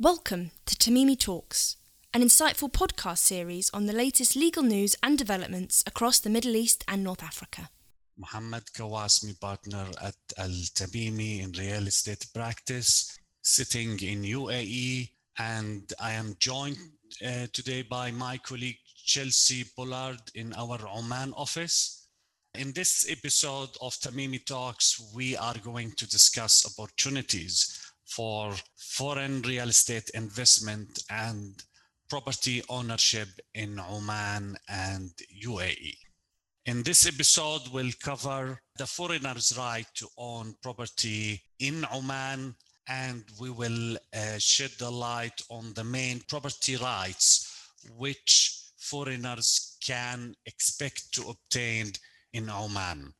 Welcome to Tamimi Talks, an insightful podcast series on the latest legal news and developments across the Middle East and North Africa. Mohammed Kawasmi, partner at Al Tamimi in real estate practice, sitting in UAE, and I am joined uh, today by my colleague Chelsea Pollard in our Oman office. In this episode of Tamimi Talks, we are going to discuss opportunities for foreign real estate investment and property ownership in Oman and UAE. In this episode, we'll cover the foreigner's right to own property in Oman, and we will uh, shed the light on the main property rights which foreigners can expect to obtain in Oman.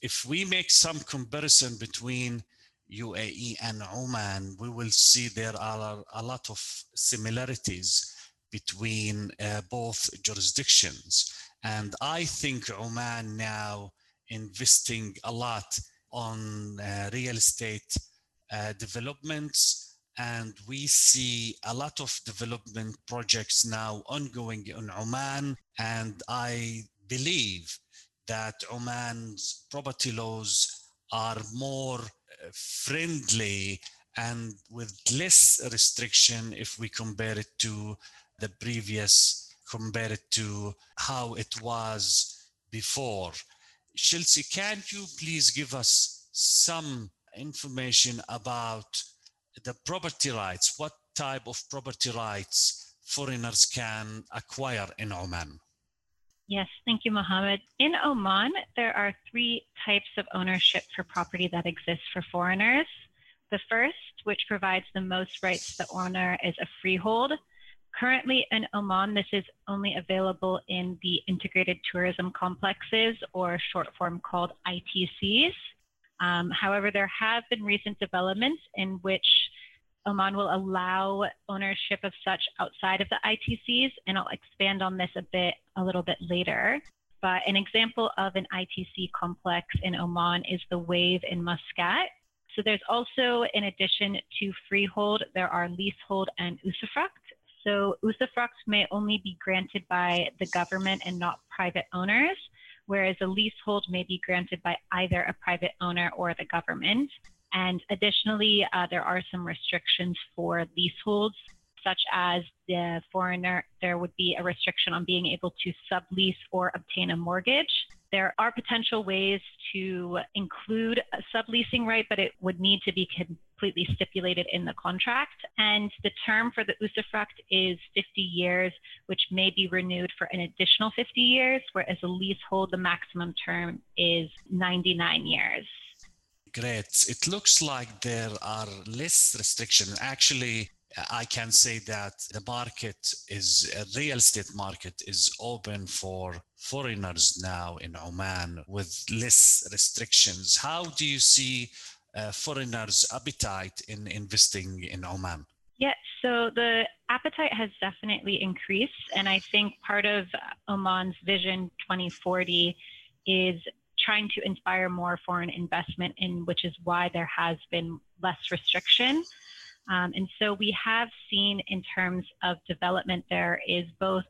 If we make some comparison between UAE and Oman, we will see there are a lot of similarities between uh, both jurisdictions. And I think Oman now investing a lot on uh, real estate uh, developments. And we see a lot of development projects now ongoing in Oman. And I believe that Oman's property laws are more Uh, friendly and with less restriction if we compare it to the previous, compare it to how it was before. Chelsea, can you please give us some information about the property rights? What type of property rights foreigners can acquire in Oman? Yes, thank you, Mohammed. In Oman, there are three types of ownership for property that exist for foreigners. The first, which provides the most rights to the owner, is a freehold. Currently in Oman, this is only available in the integrated tourism complexes or short form called ITCs. Um, however, there have been recent developments in which Oman will allow ownership of such outside of the ITCs, and I'll expand on this a bit a little bit later. But an example of an ITC complex in Oman is the Wave in Muscat. So there's also, in addition to freehold, there are leasehold and usufruct. So usufruct may only be granted by the government and not private owners, whereas a leasehold may be granted by either a private owner or the government. And additionally, uh, there are some restrictions for leaseholds, such as the foreigner, there would be a restriction on being able to sublease or obtain a mortgage. There are potential ways to include a subleasing right, but it would need to be completely stipulated in the contract. And the term for the usufruct is 50 years, which may be renewed for an additional 50 years, whereas a leasehold, the maximum term is 99 years. Great. It looks like there are less restrictions. Actually, I can say that the market is a real estate market is open for foreigners now in Oman with less restrictions. How do you see uh, foreigners' appetite in investing in Oman? Yeah, so the appetite has definitely increased. And I think part of Oman's Vision 2040 is trying to inspire more foreign investment in which is why there has been less restriction. Um, and so we have seen in terms of development, there is both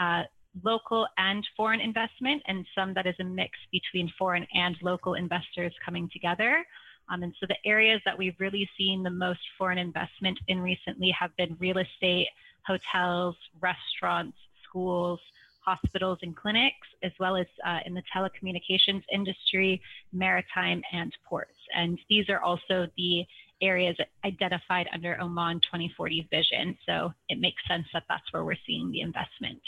uh, local and foreign investment, and some that is a mix between foreign and local investors coming together. Um, and so the areas that we've really seen the most foreign investment in recently have been real estate, hotels, restaurants, schools, hospitals and clinics, as well as uh, in the telecommunications industry, maritime, and ports. And these are also the areas identified under Oman 2040 vision. So it makes sense that that's where we're seeing the investment.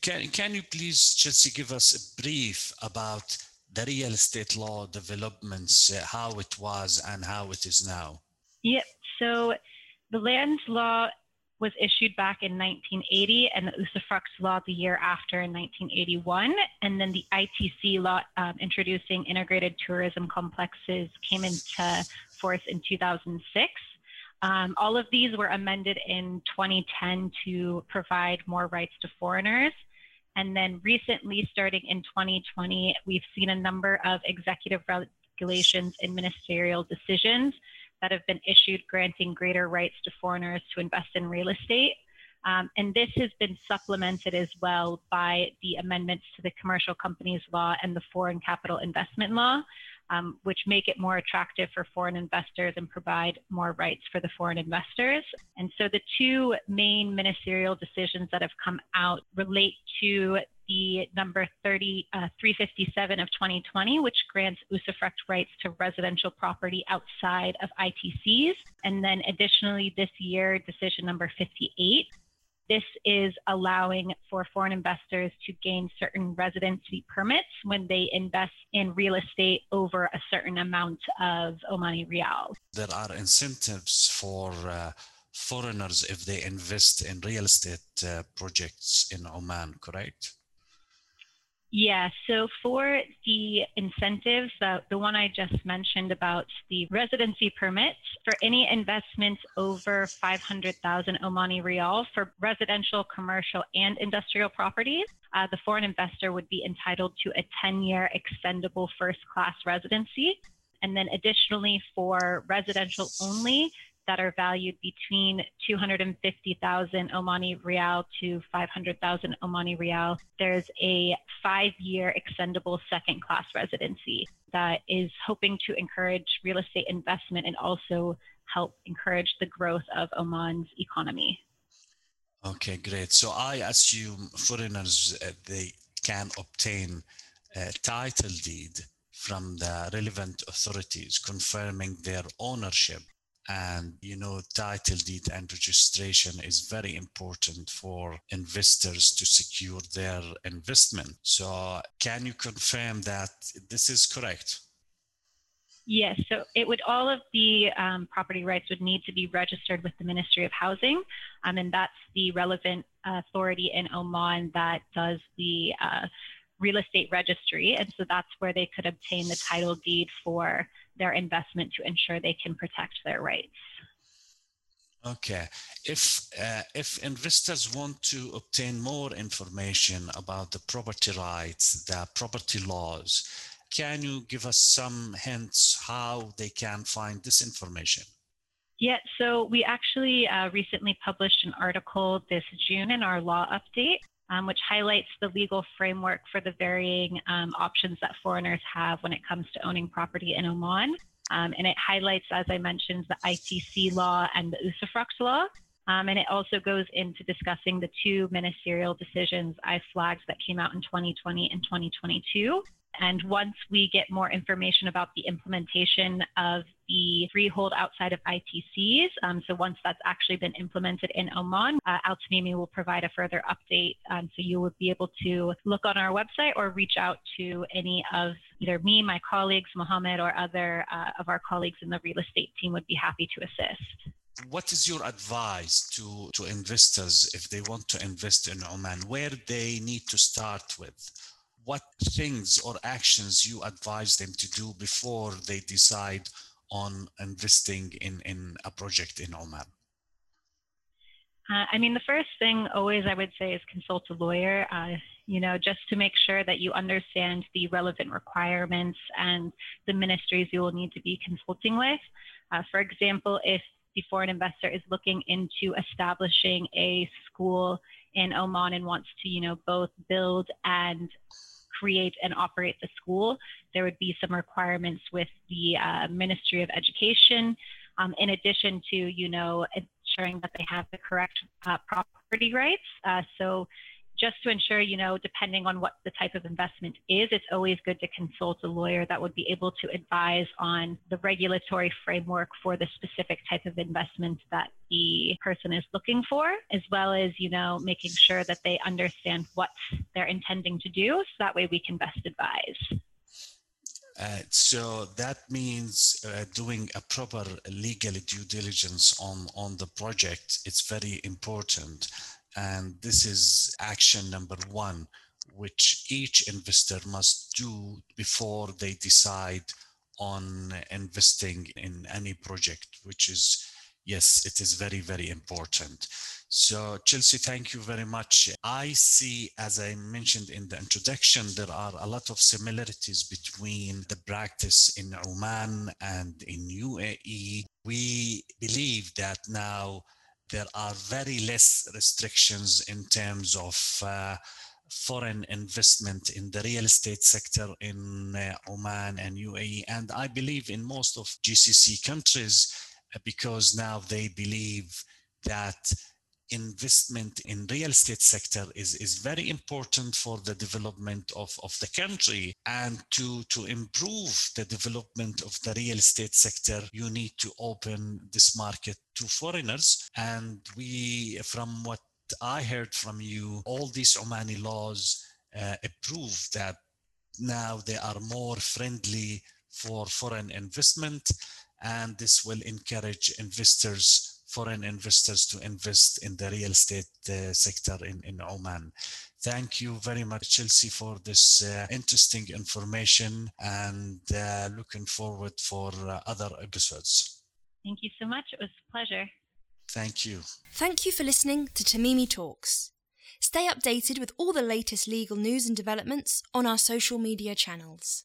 Can, can you please, Chelsea, give us a brief about the real estate law developments, uh, how it was and how it is now? Yep. So the land law was issued back in 1980 and the usufruct law the year after in 1981. And then the ITC law um, introducing integrated tourism complexes came into force in 2006. Um, all of these were amended in 2010 to provide more rights to foreigners. And then recently, starting in 2020, we've seen a number of executive regulations and ministerial decisions that have been issued granting greater rights to foreigners to invest in real estate. Um, and this has been supplemented as well by the amendments to the Commercial Companies Law and the Foreign Capital Investment Law, um, which make it more attractive for foreign investors and provide more rights for the foreign investors. And so the two main ministerial decisions that have come out relate to the number 30, uh, 357 of 2020, which grants usufruct rights to residential property outside of ITCs. And then additionally, this year, decision number 58, this is allowing for foreign investors to gain certain residency permits when they invest in real estate over a certain amount of Omani Rial. There are incentives for uh, foreigners if they invest in real estate uh, projects in Oman, correct? Yeah, so for the incentives, uh, the one I just mentioned about the residency permits, for any investments over 500,000 Omani Rial for residential, commercial, and industrial properties, uh, the foreign investor would be entitled to a 10 year extendable first class residency. And then additionally, for residential only, that are valued between 250,000 Omani Rial to 500,000 Omani Rial. There's a five year extendable second class residency that is hoping to encourage real estate investment and also help encourage the growth of Oman's economy. Okay, great. So I assume foreigners uh, they can obtain a title deed from the relevant authorities confirming their ownership and you know title deed and registration is very important for investors to secure their investment. So can you confirm that this is correct? Yes, so it would all of the um, property rights would need to be registered with the Ministry of Housing, um, and that's the relevant authority in Oman that does the uh, real estate registry, and so that's where they could obtain the title deed for their investment to ensure they can protect their rights. Okay. If uh, if investors want to obtain more information about the property rights, the property laws, can you give us some hints how they can find this information? Yeah, so we actually uh, recently published an article this June in our law update, um, which highlights the legal framework for the varying um, options that foreigners have when it comes to owning property in Oman. Um, and it highlights, as I mentioned, the ITC law and the usufruct law. Um, and it also goes into discussing the two ministerial decisions I flagged that came out in 2020 and 2022. And once we get more information about the implementation of the freehold outside of ITCs, um, so once that's actually been implemented in Oman, uh, Al Tamimi will provide a further update. Um, so you will be able to look on our website or reach out to any of either me, my colleagues, Mohammed, or other uh, of our colleagues in the real estate team would be happy to assist what is your advice to, to investors if they want to invest in Oman? Where they need to start with? What things or actions you advise them to do before they decide on investing in, in a project in Oman? Uh, I mean, the first thing always I would say is consult a lawyer, uh, you know, just to make sure that you understand the relevant requirements and the ministries you will need to be consulting with. Uh, for example, if the foreign investor is looking into establishing a school in Oman and wants to, you know, both build and create and operate the school, there would be some requirements with the uh, Ministry of Education, um, in addition to, you know, ensuring that they have the correct uh, property rights. Uh, so just to ensure, you know, depending on what the type of investment is, it's always good to consult a lawyer that would be able to advise on the regulatory framework for the specific type of investment that the person is looking for, as well as, you know, making sure that they understand what they're intending to do. So that way we can best advise. Uh, so that means uh, doing a proper legal due diligence on, on the project. It's very important. And this is action number one, which each investor must do before they decide on investing in any project, which is yes, it is very, very important. So, Chelsea, thank you very much. I see, as I mentioned in the introduction, there are a lot of similarities between the practice in Oman and in UAE. We believe that now there are very less restrictions in terms of uh, foreign investment in the real estate sector in uh, Oman and UAE. And I believe in most of GCC countries, uh, because now they believe that investment in real estate sector is, is very important for the development of, of the country. And to, to improve the development of the real estate sector you need to open this market to foreigners. And we from what i heard from you all these omani laws uh, prove that now they are more friendly for foreign investment. And this will encourage investors foreign investors to invest in the real estate uh, sector in, in Oman. Thank you very much, Chelsea, for this uh, interesting information and uh, looking forward for uh, other episodes. Thank you so much. It was a pleasure. Thank you. Thank you for listening to Tamimi Talks. Stay updated with all the latest legal news and developments on our social media channels.